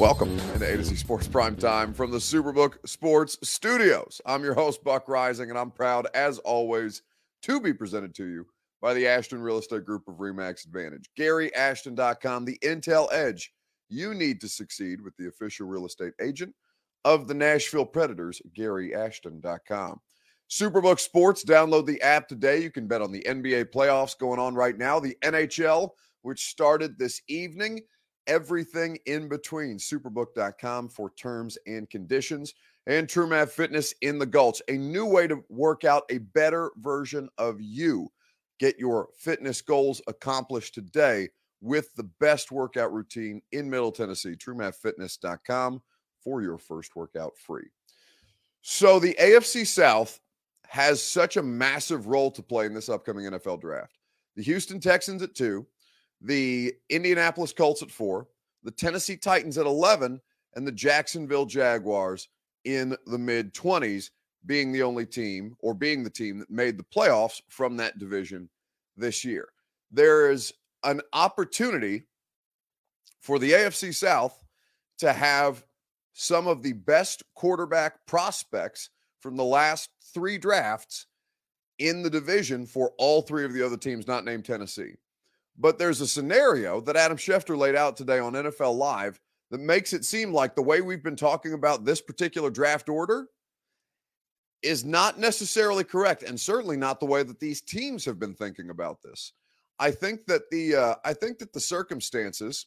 Welcome into A to Z Sports Prime Time from the Superbook Sports Studios. I'm your host, Buck Reising, and I'm proud, as always, to be presented to you by the Ashton Real Estate Group of Remax Advantage. GaryAshton.com, the Intel Edge you need to succeed with the official real estate agent of the Nashville Predators, GaryAshton.com. Superbook Sports, download the app today. You can bet on the NBA playoffs going on right now, the NHL, which started this evening everything in between. Superbook.com for terms and conditions. And TrueMath Fitness in the Gulch, a new way to work out a better version of you. Get your fitness goals accomplished today with the best workout routine in Middle Tennessee. TrueMathFitness.com for your first workout free. So the AFC South has such a massive role to play in this upcoming NFL draft. The Houston Texans at two, the Indianapolis Colts at four, the Tennessee Titans at 11, and the Jacksonville Jaguars in the mid 20s, being the only team or being the team that made the playoffs from that division this year. There is an opportunity for the AFC South to have some of the best quarterback prospects from the last three drafts in the division for all three of the other teams not named Tennessee. But there's a scenario that Adam Schefter laid out today on NFL Live that makes it seem like the way we've been talking about this particular draft order is not necessarily correct and certainly not the way that these teams have been thinking about this. I think that the uh, I think that the circumstances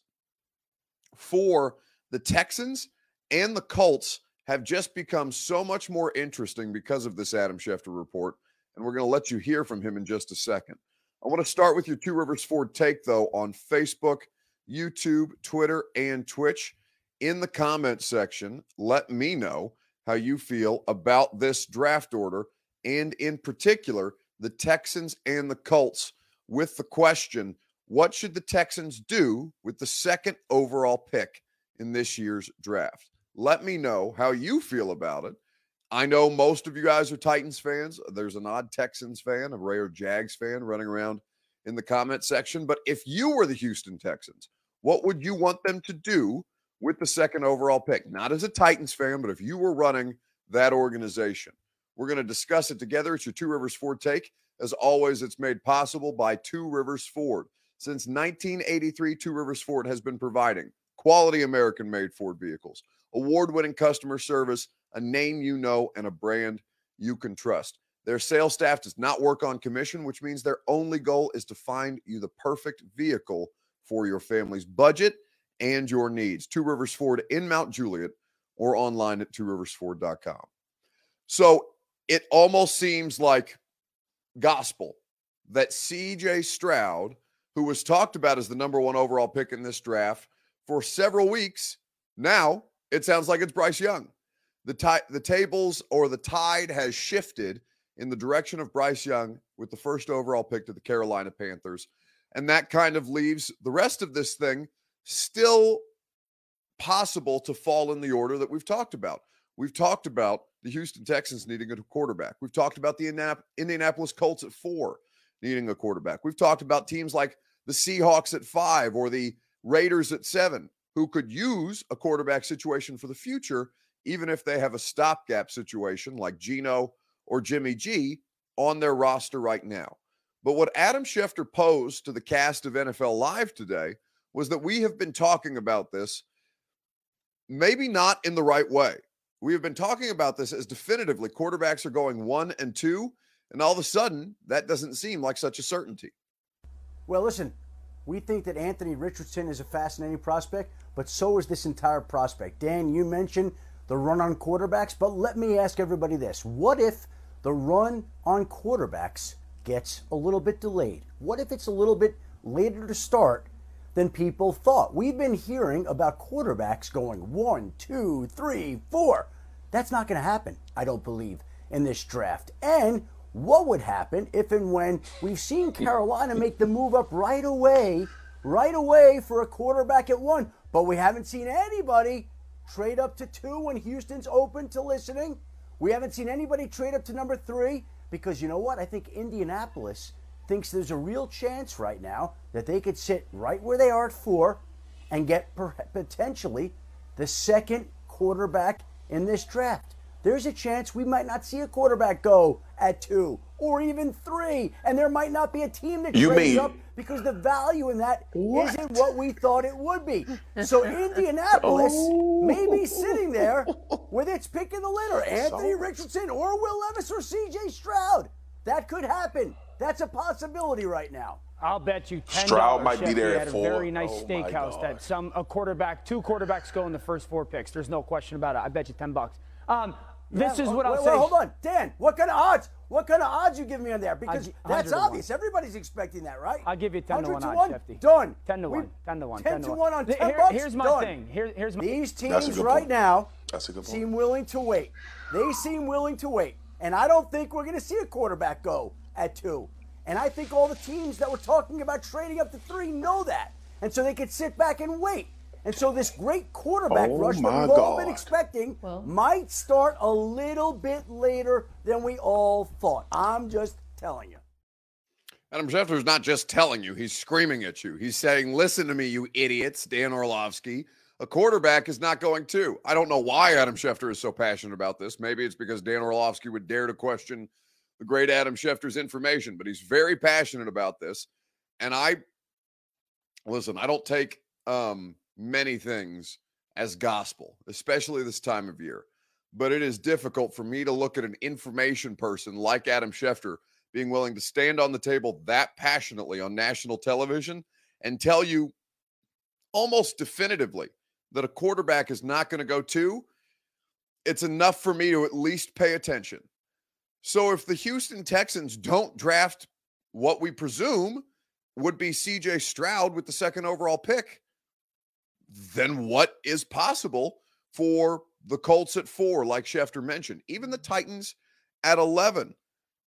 for the Texans and the Colts have just become so much more interesting because of this Adam Schefter report and we're going to let you hear from him in just a second. I want to start with your Two Rivers Ford take, though, on Facebook, YouTube, Twitter, and Twitch. In the comment section, let me know how you feel about this draft order and, in particular, the Texans and the Colts with the question what should the Texans do with the second overall pick in this year's draft? Let me know how you feel about it. I know most of you guys are Titans fans. There's an odd Texans fan, a rare Jags fan running around in the comment section. But if you were the Houston Texans, what would you want them to do with the second overall pick? Not as a Titans fan, but if you were running that organization. We're going to discuss it together. It's your Two Rivers Ford take. As always, it's made possible by Two Rivers Ford. Since 1983, Two Rivers Ford has been providing quality American made Ford vehicles, award winning customer service a name you know, and a brand you can trust. Their sales staff does not work on commission, which means their only goal is to find you the perfect vehicle for your family's budget and your needs. Two Rivers Ford in Mount Juliet or online at tworiversford.com. So it almost seems like gospel that CJ Stroud, who was talked about as the number one overall pick in this draft for several weeks, now it sounds like it's Bryce Young the ti- the tables or the tide has shifted in the direction of Bryce Young with the first overall pick to the Carolina Panthers. And that kind of leaves the rest of this thing still possible to fall in the order that we've talked about. We've talked about the Houston Texans needing a quarterback. We've talked about the Indianapolis Colts at four needing a quarterback. We've talked about teams like the Seahawks at five or the Raiders at seven who could use a quarterback situation for the future even if they have a stopgap situation like Geno or Jimmy G on their roster right now. But what Adam Schefter posed to the cast of NFL Live today was that we have been talking about this, maybe not in the right way. We have been talking about this as definitively quarterbacks are going one and two, and all of a sudden, that doesn't seem like such a certainty. Well, listen, we think that Anthony Richardson is a fascinating prospect, but so is this entire prospect. Dan, you mentioned the run on quarterbacks. But let me ask everybody this what if the run on quarterbacks gets a little bit delayed? What if it's a little bit later to start than people thought. We've been hearing about quarterbacks going one, two, three, four. That's not going to happen, I don't believe, in this draft. And what would happen if and when we've seen Carolina make the move up right away, right away for a quarterback at one, but we haven't seen anybody trade up to two when Houston's open to listening. We haven't seen anybody trade up to number three because you know what? I think Indianapolis thinks there's a real chance right now that they could sit right where they are at four and get potentially the second quarterback in this draft. There's a chance we might not see a quarterback go at two or even three, and there might not be a team that trades mean, up because the value in that not what we thought it would be. So Indianapolis oh. may be sitting there with its pick in the litter, Anthony so. Richardson or Will Levis or C.J. Stroud. That could happen. That's a possibility right now. I'll bet you ten Stroud might be there at, a very nice oh steakhouse that some a quarterback, two quarterbacks go in the first four picks. There's no question about it. I bet you ten bucks. Um, this yeah, is oh, what I'll wait, say. Hold on, Dan. What kind of odds? What kind of odds you give me on there? Because that's obvious. Everybody's expecting that, right? I'll give you ten to one on Schefty. Done. Ten to one. Ten to one. Ten, 10 to one on ten Here, bucks. Here's my done. thing. Here, here's my. These teams right point. now seem willing to wait. They seem willing to wait, and I don't think we're going to see a quarterback go at two. And I think all the teams that were talking about trading up to three know that, and so they could sit back and wait. And so this great quarterback oh rush that we've God. all been expecting well. might start a little bit later than we all thought. I'm just telling you. Adam Schefter's not just telling you, he's screaming at you. He's saying, Listen to me, you idiots, Dan Orlovsky. A quarterback is not going to. I don't know why Adam Schefter is so passionate about this. Maybe it's because Dan Orlovsky would dare to question the great Adam Schefter's information, but he's very passionate about this. And I listen, I don't take um many things as gospel, especially this time of year. But it is difficult for me to look at an information person like Adam Schefter being willing to stand on the table that passionately on national television and tell you almost definitively that a quarterback is not going to go to. It's enough for me to at least pay attention. So if the Houston Texans don't draft what we presume would be CJ Stroud with the second overall pick, then what is possible for the Colts at four, like Schefter mentioned? Even the Titans at 11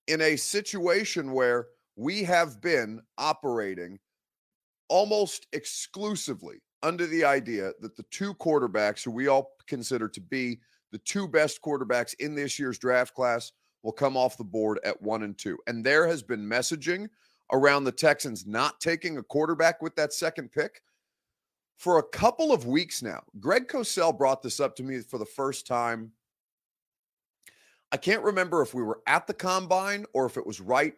in a situation where we have been operating almost exclusively under the idea that the two quarterbacks who we all consider to be the two best quarterbacks in this year's draft class will come off the board at one and two. And there has been messaging around the Texans not taking a quarterback with that second pick for a couple of weeks now. Greg Cosell brought this up to me for the first time. I can't remember if we were at the combine or if it was right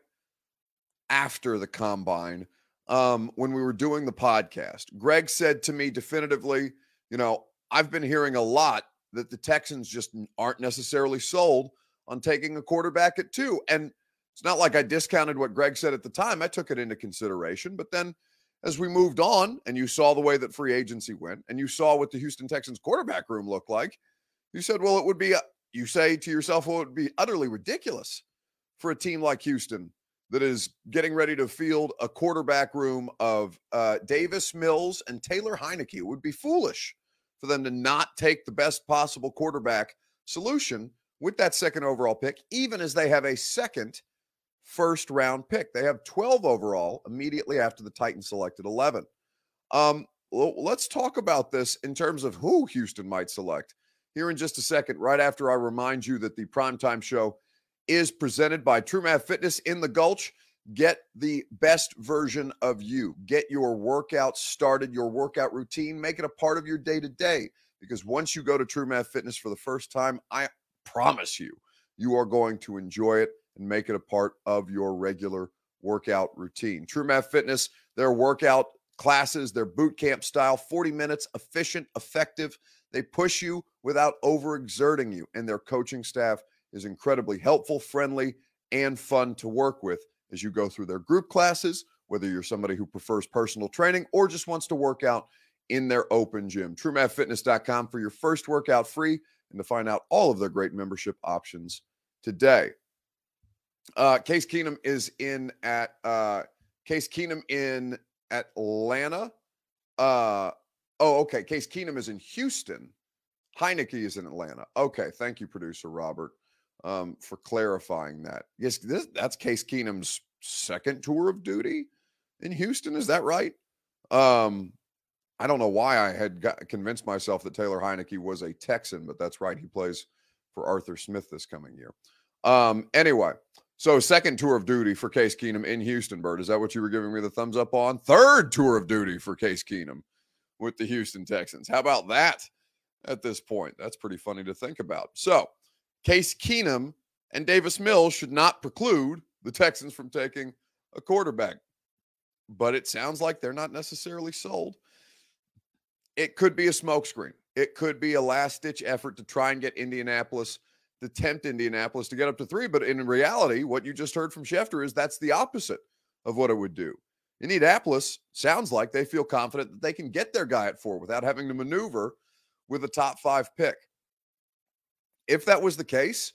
after the combine um, when we were doing the podcast. Greg said to me definitively, you know, I've been hearing a lot that the Texans just aren't necessarily sold on taking a quarterback at two. And it's not like I discounted what Greg said at the time. I took it into consideration. But then as we moved on and you saw the way that free agency went and you saw what the Houston Texans quarterback room looked like, you said, well, it would be, you say to yourself, well, it would be utterly ridiculous for a team like Houston that is getting ready to field a quarterback room of uh, Davis Mills and Taylor Heinicke. It would be foolish for them to not take the best possible quarterback solution with that second overall pick, even as they have a second first round pick. They have 12 overall immediately after the Titans selected 11. Um, let's talk about this in terms of who Houston might select here in just a second, right after I remind you that the primetime show is presented by TrueMath Fitness in the Gulch. Get the best version of you. Get your workout started, your workout routine, make it a part of your day to day. Because once you go to TrueMath Fitness for the first time, I promise you, you are going to enjoy it and make it a part of your regular workout routine. TrueMath Fitness, their workout classes, their boot camp style, 40 minutes, efficient, effective. They push you without overexerting you, and their coaching staff is incredibly helpful, friendly, and fun to work with as you go through their group classes, whether you're somebody who prefers personal training or just wants to work out in their open gym. TrueMathFitness.com for your first workout free and to find out all of their great membership options today. Uh, Case Keenum is in at uh, Case Keenum in Atlanta Uh, oh, okay. Case Keenum is in Houston. Heinicke is in Atlanta. Okay, thank you, producer Robert, um, for clarifying that. Yes, this, that's Case Keenum's second tour of duty in Houston. Is that right? Um, I don't know why I had got, convinced myself that Taylor Heinicke was a Texan, but that's right. He plays for Arthur Smith this coming year. Um, anyway, so second tour of duty for Case Keenum in Houston, Bird. Is that what you were giving me the thumbs up on? Third tour of duty for Case Keenum with the Houston Texans. How about that at this point? That's pretty funny to think about. So, Case Keenum and Davis Mills should not preclude the Texans from taking a quarterback. But it sounds like they're not necessarily sold. It could be a smokescreen. It could be a last ditch effort to try and get Indianapolis to tempt Indianapolis to get up to three. But in reality, what you just heard from Schefter is that's the opposite of what it would do. Indianapolis sounds like they feel confident that they can get their guy at four without having to maneuver with a top five pick. If that was the case,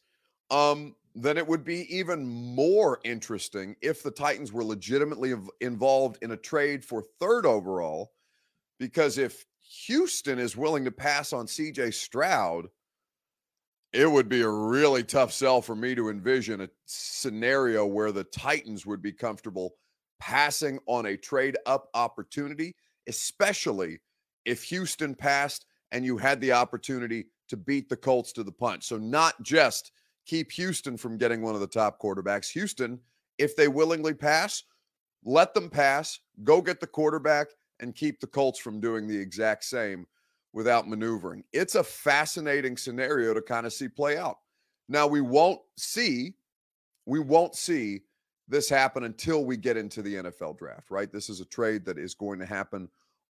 um, then it would be even more interesting if the Titans were legitimately involved in a trade for third overall. Because if Houston is willing to pass on CJ Stroud, it would be a really tough sell for me to envision a scenario where the Titans would be comfortable passing on a trade up opportunity, especially if Houston passed and you had the opportunity to beat the Colts to the punch. So, not just keep Houston from getting one of the top quarterbacks. Houston, if they willingly pass, let them pass, go get the quarterback, and keep the Colts from doing the exact same without maneuvering. It's a fascinating scenario to kind of see play out. Now we won't see we won't see this happen until we get into the NFL draft, right? This is a trade that is going to happen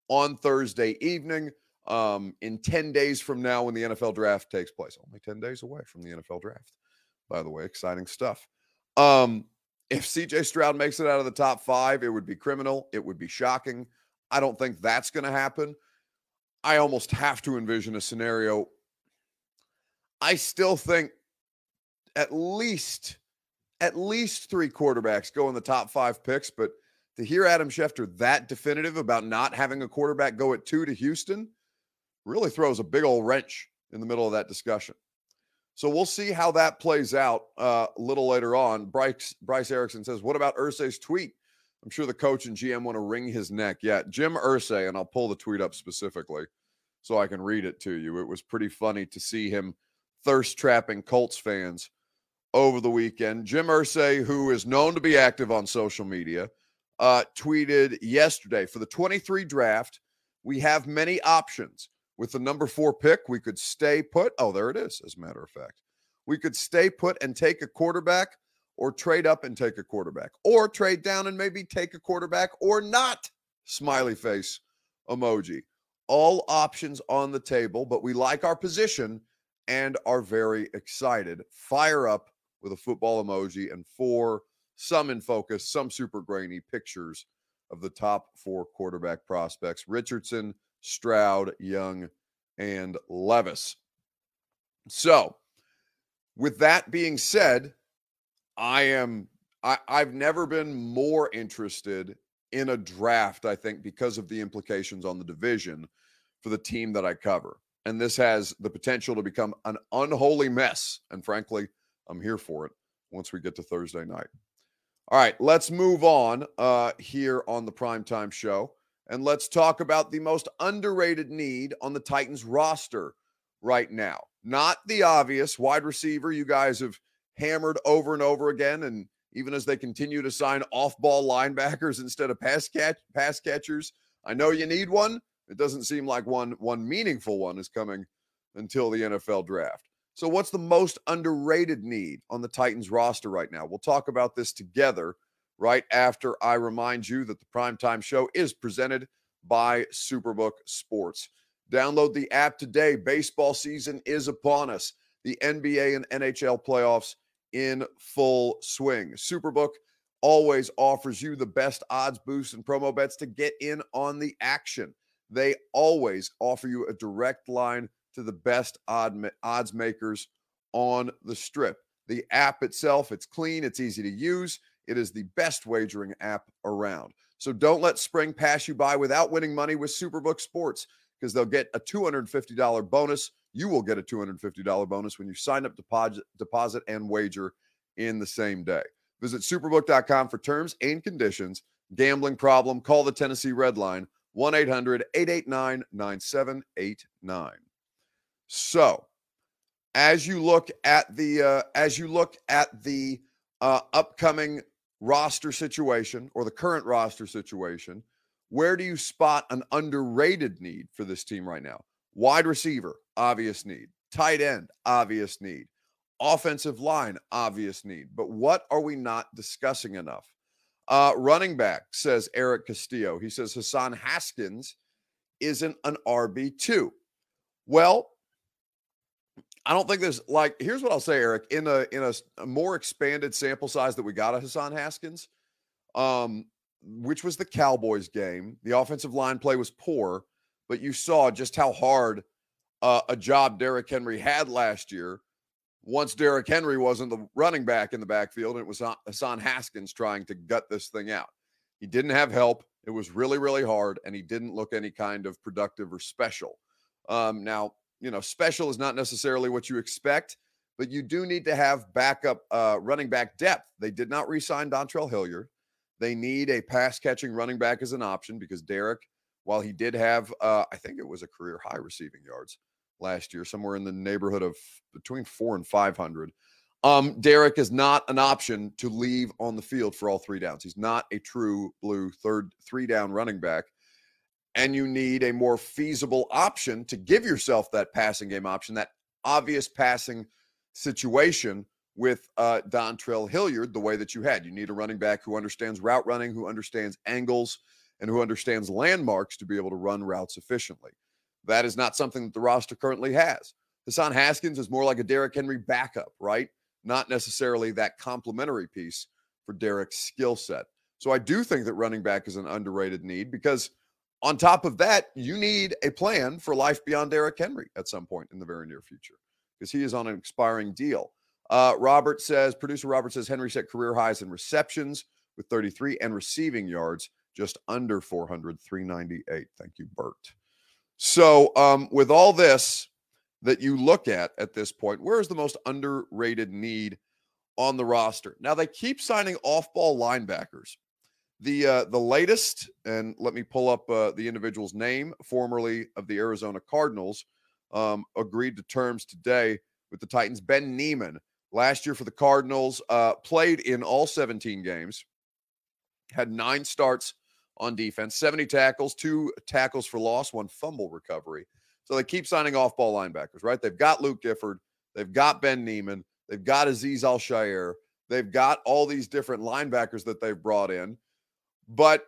on Thursday evening. Um, in 10 days from now, when the NFL draft takes place, only 10 days away from the NFL draft by the way. Exciting stuff. Um, if CJ Stroud makes it out of the top five, it would be criminal. It would be shocking. I don't think that's going to happen. I almost have to envision a scenario. I still think at least at least three quarterbacks go in the top five picks, but to hear Adam Schefter that definitive about not having a quarterback go at two to Houston really throws a big old wrench in the middle of that discussion. So we'll see how that plays out uh, a little later on. Bryce Bryce Erickson says, "What about Irsay's tweet? I'm sure the coach and GM want to wring his neck." Yeah, Jim Irsay, and I'll pull the tweet up specifically so I can read it to you. It was pretty funny to see him thirst trapping Colts fans over the weekend. Jim Irsay, who is known to be active on social media, uh, tweeted yesterday for the 23 draft. We have many options. With the number four pick, we could stay put. Oh, there it is, as a matter of fact. We could stay put and take a quarterback, or trade up and take a quarterback, or trade down and maybe take a quarterback, or not. Smiley face emoji. All options on the table, but we like our position and are very excited. Fire up with a football emoji and four, some in focus, some super grainy pictures of the top four quarterback prospects Richardson, Stroud, Young, and Levis. So, with that being said, I am I, I've never been more interested in a draft, I think, because of the implications on the division for the team that I cover. And this has the potential to become an unholy mess. And frankly, I'm here for it once we get to Thursday night. All right, let's move on uh, here on the primetime show. And let's talk about the most underrated need on the Titans roster right now. Not the obvious wide receiver you guys have hammered over and over again. And even as they continue to sign off ball linebackers instead of pass catch pass catchers, I know you need one. It doesn't seem like one one meaningful one is coming until the NFL draft. So what's the most underrated need on the Titans roster right now? We'll talk about this together right after I remind you that the primetime show is presented by Superbook Sports. Download the app today. Baseball season is upon us. The NBA and NHL playoffs in full swing. Superbook always offers you the best odds boosts and promo bets to get in on the action. They always offer you a direct line to the best odd odds makers on the strip. The app itself, it's clean, it's easy to use. It is the best wagering app around. So don't let spring pass you by without winning money with Superbook Sports because they'll get a $250 bonus. You will get a $250 bonus when you sign up, deposit, deposit and wager in the same day. Visit superbook.com for terms and conditions. Gambling problem, call the Tennessee Red Line 1 800 889 9789. So, as you look at the uh, as you look at the uh, upcoming roster situation or the current roster situation, where do you spot an underrated need for this team right now? Wide receiver, obvious need. Tight end, obvious need. Offensive line, obvious need. But what are we not discussing enough? Uh, running back, says Eric Castillo. He says Hassan Haskins isn't an RB2. Well, I don't think there's like here's what I'll say, Eric. In a in a, a more expanded sample size that we got of Hassan Haskins, um, which was the Cowboys game. The offensive line play was poor, but you saw just how hard uh, a job Derrick Henry had last year. Once Derrick Henry wasn't the running back in the backfield, it was Hassan Haskins trying to gut this thing out. He didn't have help. It was really, really hard, and he didn't look any kind of productive or special. Um, now, you know, special is not necessarily what you expect, but you do need to have backup uh, running back depth. They did not re-sign Dontrell Hilliard. They need a pass catching running back as an option because Derrick, while he did have, uh, I think it was a career high receiving yards last year, somewhere in the neighborhood of between four and 500. Um, Derrick is not an option to leave on the field for all three downs. He's not a true blue third three down running back and you need a more feasible option to give yourself that passing game option, that obvious passing situation with uh, Dontrell Hilliard, the way that you had. You need a running back who understands route running, who understands angles, and who understands landmarks to be able to run routes efficiently. That is not something that the roster currently has. Hassan Haskins is more like a Derrick Henry backup, right? Not necessarily that complementary piece for Derrick's skill set. So I do think that running back is an underrated need because – on top of that, you need a plan for life beyond Derrick Henry at some point in the very near future because he is on an expiring deal. Uh, Robert says, producer Robert says Henry set career highs in receptions with 33 and receiving yards just under 400, 398. Thank you, Bert. So, um, with all this that you look at at this point, where is the most underrated need on the roster? Now, they keep signing off ball linebackers. The uh, the latest, and let me pull up uh, the individual's name, formerly of the Arizona Cardinals, um, agreed to terms today with the Titans. Ben Niemann, last year for the Cardinals, uh, played in all 17 games, had nine starts on defense, 70 tackles, two tackles for loss, one fumble recovery. So they keep signing off ball linebackers, right? They've got Luke Gifford, they've got Ben Niemann, they've got Azeez Al-Shaair, they've got all these different linebackers that they've brought in. But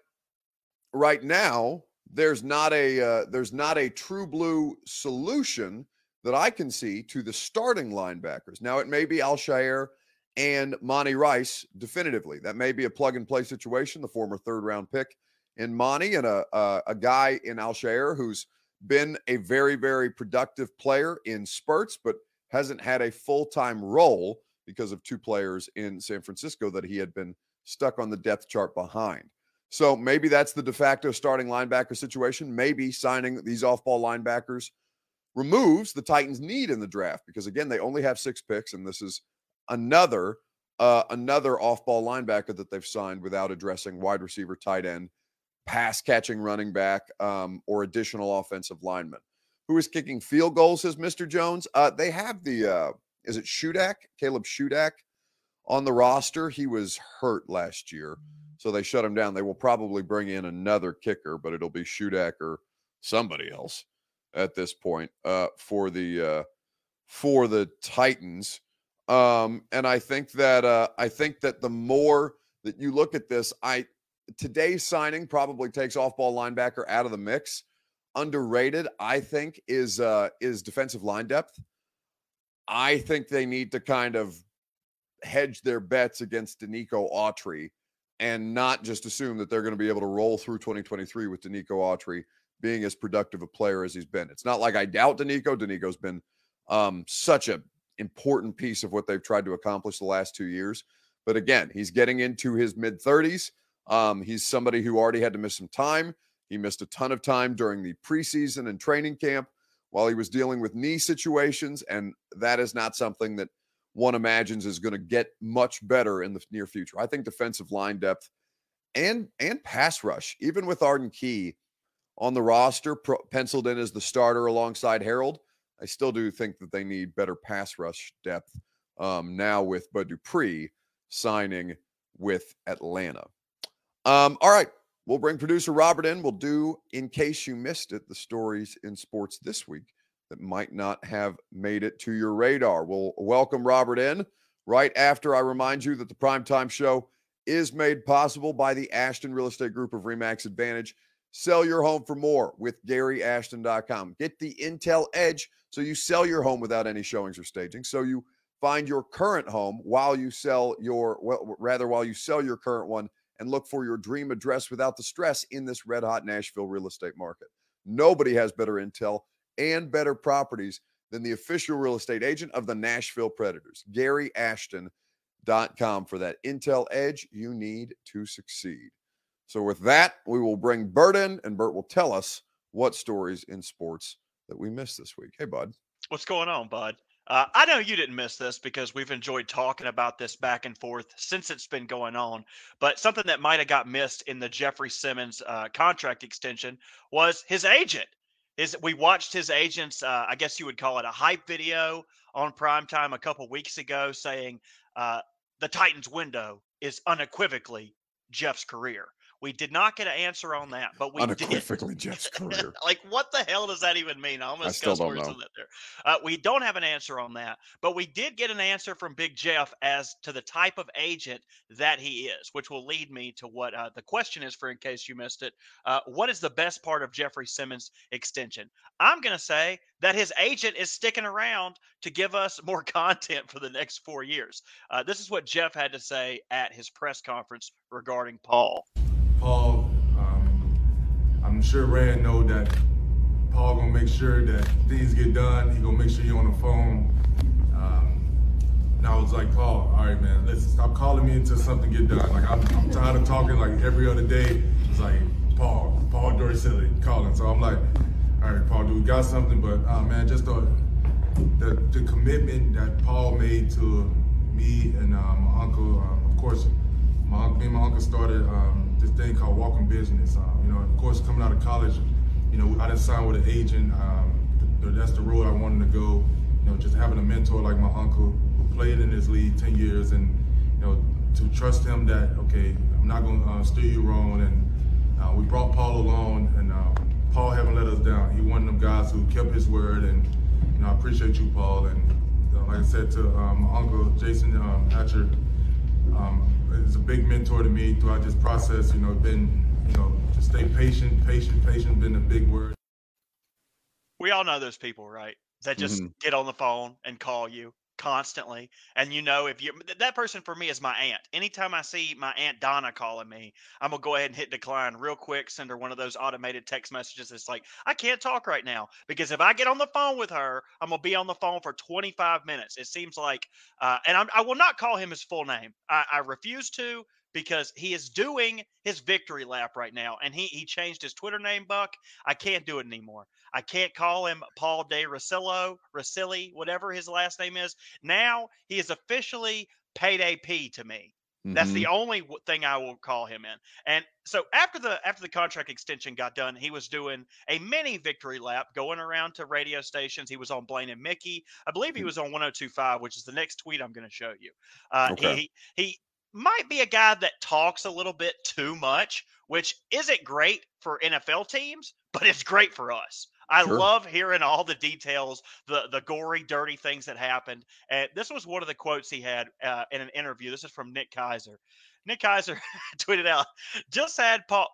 right now, there's not a uh, there's not a true blue solution that I can see to the starting linebackers. Now it may be Al-Shaair and Monty Rice definitively. That may be a plug and play situation. The former third round pick in Monty and a a, a guy in Al-Shaair who's been a very very productive player in spurts, but hasn't had a full time role because of two players in San Francisco that he had been stuck on the depth chart behind. So maybe that's the de facto starting linebacker situation. Maybe signing these off ball linebackers removes the Titans' need in the draft because, again, they only have six picks, and this is another. Uh, another off-ball linebacker that they've signed without addressing wide receiver, tight end, pass catching running back, um, or additional offensive lineman. Who is kicking field goals? Says Mr. Jones. Uh, they have the uh, is it Shudak, Caleb Shudak, on the roster. He was hurt last year. So they shut him down. They will probably bring in another kicker, but it'll be Shudak or somebody else at this point uh, for the uh, for the Titans. Um, and I think that uh, I think that the more that you look at this, I today's signing probably takes off ball linebacker out of the mix. Underrated, I think, is uh, is defensive line depth. I think they need to kind of hedge their bets against Denico Autry and not just assume that they're going to be able to roll through 2023 with Denico Autry being as productive a player as he's been. It's not like I doubt Denico. Denico's been um, such an important piece of what they've tried to accomplish the last two years. But again, he's getting into his mid 30s. Um, he's somebody who already had to miss some time. He missed a ton of time during the preseason and training camp while he was dealing with knee situations. And that is not something that one imagines is going to get much better in the near future. I think defensive line depth and and pass rush, even with Arden Key on the roster, pro, penciled in as the starter alongside Harold, I still do think that they need better pass rush depth um, now with Bud Dupree signing with Atlanta. Um, all right, we'll bring producer Robert in. We'll do, in case you missed it, the stories in sports this week that might not have made it to your radar. We'll welcome Robert in right after I remind you that the primetime show is made possible by the Ashton Real Estate Group of Remax Advantage. Sell your home for more with GaryAshton.com. Get the Intel Edge so you sell your home without any showings or staging. So you find your current home while you sell your, well, rather, while you sell your current one and look for your dream address without the stress in this red hot Nashville real estate market. Nobody has better intel and better properties than the official real estate agent of the Nashville Predators, GaryAshton.com, for that intel edge you need to succeed. So, with that, we will bring Bert in, and Bert will tell us what stories in sports that we missed this week. Hey, bud. What's going on, bud? Uh, I know you didn't miss this because we've enjoyed talking about this back and forth since it's been going on. But something that might have got missed in the Jeffrey Simmons uh, contract extension was his agent. Is we watched his agent's, uh, I guess you would call it a hype video on primetime a couple weeks ago, saying uh, the Titans' window is unequivocally Jeff's career. We did not get an answer on that, but we unequivocally Jeff's career. like, what the hell does that even mean? I almost I still don't know. There. Uh, we don't have an answer on that, but we did get an answer from Big Jeff as to the type of agent that he is, which will lead me to what uh, the question is for in case you missed it. Uh, what is the best part of Jeffrey Simmons' extension? I'm going to say that his agent is sticking around to give us more content for the next four years. Uh, this is what Jeff had to say at his press conference regarding Paul. Paul, um, I'm sure Ran know that Paul gonna make sure that things get done. He gonna make sure you're on the phone. Um, and I was like, Paul, all right, man, let's stop calling me until something get done. Like I'm, I'm tired of talking like every other day. It's like Paul, Paul Dorsey calling. So I'm like, all right, Paul, do we got something? But uh, man, just the, the, the commitment that Paul made to me and uh, my uncle. Um, of course, my me and my uncle started. This thing called Walking Business. Um, you know, of course, coming out of college, you know, I didn't sign with an agent. Um, that's the road I wanted to go. You know, just having a mentor like my uncle who played in this league 10 years and, you know, to trust him that, okay, I'm not going to uh, steer you wrong. And uh, we brought Paul along and uh, Paul haven't let us down. He one of them guys who kept his word and, you know, I appreciate you, Paul. And uh, like I said to um, my uncle, Jason um, Hatcher, um, is a big mentor to me throughout this process. You know, been, you know, to stay patient, patient, patient, been a big word. We all know those people, right? That just mm-hmm. get on the phone and call you constantly. And you know, if you that person for me is my aunt. Anytime I see my aunt Donna calling me, I'm gonna go ahead and hit decline real quick. Send her one of those automated text messages. It's like I can't talk right now because if I get on the phone with her, I'm gonna be on the phone for 25 minutes. It seems like, uh, and I'm, i will not call him his full name. I, I refuse to because he is doing his victory lap right now and he he changed his Twitter name Buck. I can't do it anymore. I can't call him Paul De Rosillo, Rosilli, whatever his last name is. Now he is officially payday P to me. Mm-hmm. That's the mm-hmm. only thing I will call him in. And so after the after the contract extension got done, he was doing a mini victory lap, going around to radio stations. He was on Blaine and Mickey. I believe he mm. was on 102.5, which is the next tweet I'm going to show you. Uh, okay. He he might be a guy that talks a little bit too much, which isn't great for NFL teams, but it's great for us. I sure. love hearing all the details, the the gory, dirty things that happened. And this was one of the quotes he had uh, in an interview. This is from Nick Kaiser. Nick Kaiser tweeted out, "Just had Paul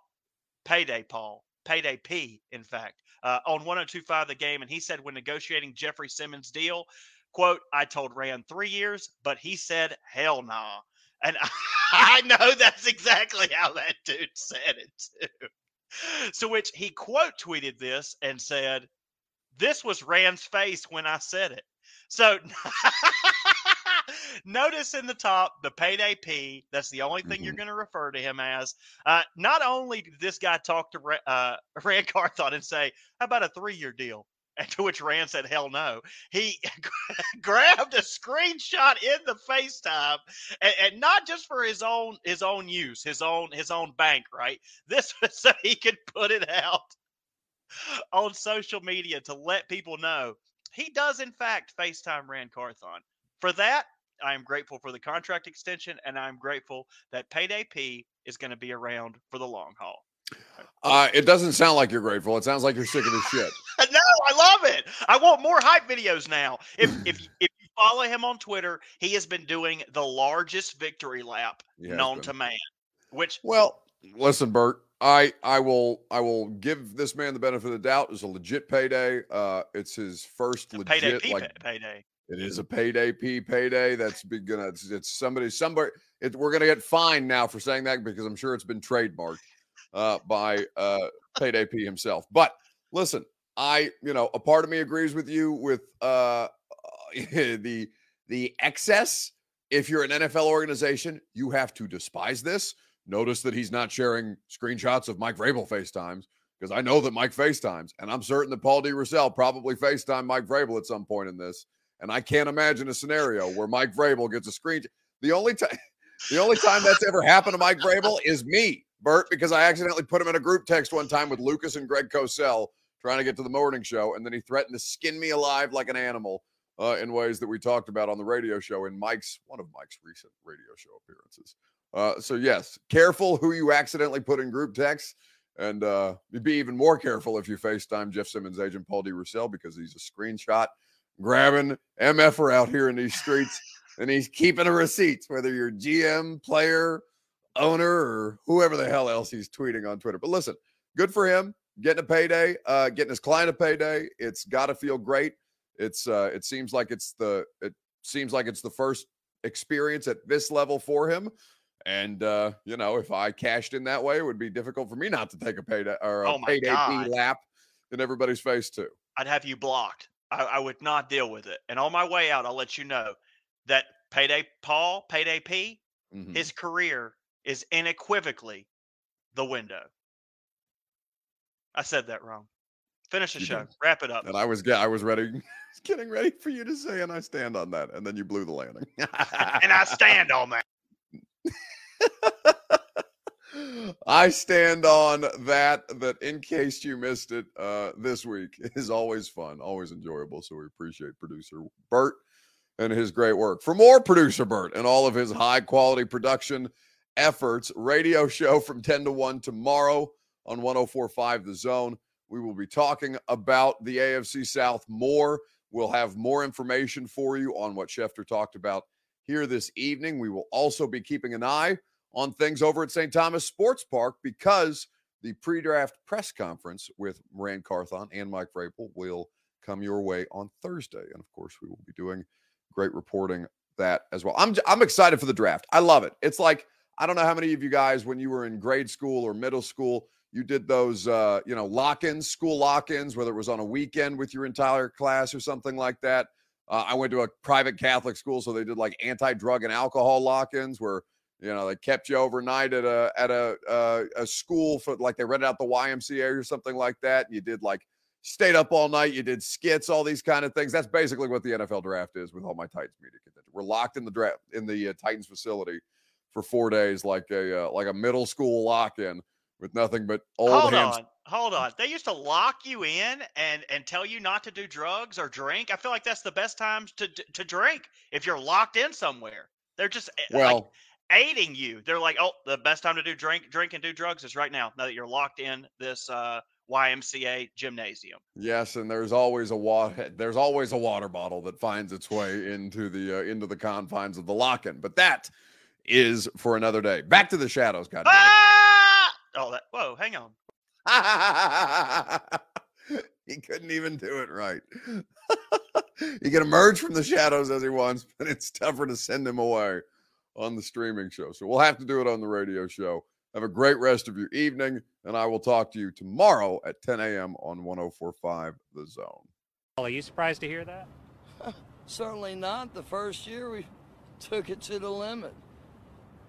payday, Paul payday P, in fact, uh, on 102.5 the game, and he said when negotiating Jeffrey Simmons' deal, quote, I told Ran three years, but he said hell nah." And I know that's exactly how that dude said it too. So, which he quote tweeted this and said, This was Ran's face when I said it. So Notice in the top the payday P. That's the only thing mm-hmm. you're going to refer to him as. Uh, not only did this guy talk to uh, Ran Carthon and say, "How about a three-year deal?" And to which Ran said, "Hell no." He grabbed a screenshot in the FaceTime, and, and, not just for his own his own use, his own his own bank, right? This was so he could put it out on social media to let people know he does in fact FaceTime Ran Carthon. For that, I am grateful for the contract extension, and I'm grateful that Payday P is going to be around for the long haul. Uh, it doesn't sound like you're grateful. It sounds like you're sick of his shit. no, I love it. I want more hype videos now. If if if you follow him on Twitter, he has been doing the largest victory lap known to man. Which well, listen, Bert. I I will I will give this man the benefit of the doubt. It's a legit payday. Uh, it's his first legit payday P like payday. It is a payday P payday. That's been gonna. It's, it's somebody somebody. It, we're gonna get fined now for saying that because I'm sure it's been trademarked uh, by uh, Payday P himself. But listen, I, you know, a part of me agrees with you with uh, the the excess. If you're an NFL organization, you have to despise this. Notice that he's not sharing screenshots of Mike Vrabel FaceTimes because I know that Mike FaceTimes, and I'm certain that Paul D. Russell probably FaceTime Mike Vrabel at some point in this. And I can't imagine a scenario where Mike Vrabel gets a screen. The only time, the only time that's ever happened to Mike Vrabel is me Bert, because I accidentally put him in a group text one time with Lucas and Greg Cosell trying to get to the morning show, and then he threatened to skin me alive like an animal uh, in ways that we talked about on the radio show in Mike's one of Mike's recent radio show appearances. Uh, so yes, careful who you accidentally put in group texts, and uh, be even more careful if you FaceTime Jeff Simmons' agent Paul D. Russell because he's a screenshot grabbing MFer out here in these streets, and he's keeping a receipt, whether you're GM, player, owner or whoever the hell else he's tweeting on Twitter. But listen, good for him getting a payday, uh, getting his client a payday. It's got to feel great. It's uh, it seems like it's the it seems like it's the first experience at this level for him. And uh, you know, if I cashed in that way, it would be difficult for me not to take a payday or a oh payday lap in everybody's face too. I'd have you blocked. I, I would not deal with it. And on my way out, I'll let you know that payday Paul, payday P, mm-hmm. his career is unequivocally the window. I said that wrong. Finish the you show. Did. Wrap it up. And I was I was ready, getting ready for you to say, and I stand on that, and then you blew the landing. and I stand on that. I stand on that. That in case you missed it, uh, this week is always fun, always enjoyable. So we appreciate producer Bert and his great work. For more producer Bert and all of his high quality production efforts radio show from 10 to 1 tomorrow on 1045 The Zone. We will be talking about the AFC South more. We'll have more information for you on what Schefter talked about here this evening. We will also be keeping an eye on things over at St. Thomas Sports Park because the pre draft press conference with Ran Carthon and Mike Vrabel will come your way on Thursday. And of course, we will be doing great reporting that as well. I'm, I'm excited for the draft. I love it. It's like, I don't know how many of you guys, when you were in grade school or middle school, you did those, uh, you know, lock-ins, school lock-ins, whether it was on a weekend with your entire class or something like that. Uh, I went to a private Catholic school, so they did like anti-drug and alcohol lock-ins, where you know they kept you overnight at a at a uh, a school for like they rented out the YMCA or something like that. And you did like stayed up all night, you did skits, all these kind of things. That's basically what the NFL draft is with all my Titans media contingent. We're locked in the draft in the uh, Titans facility for four days, like a uh, like a middle school lock in with nothing but old hold hands. on hold on they used to lock you in and and tell you not to do drugs or drink i feel like that's the best times to to drink if you're locked in somewhere they're just eh, well like aiding you they're like oh the best time to do drink drink and do drugs is right now now that you're locked in this uh YMCA gymnasium. Yes, and there's always a water there's always a water bottle that finds its way into the uh, into the confines of the lock-in. But that is for another day. Back to the shadows, God. Ah! Oh, that. Whoa, hang on. he couldn't even do it right. he can emerge from the shadows as he wants, but it's tougher to send him away on the streaming show. So we'll have to do it on the radio show. Have a great rest of your evening, and I will talk to you tomorrow at 10 a.m. on 1045 The Zone. Are you surprised to hear that? Certainly not. The first year we took it to the limit.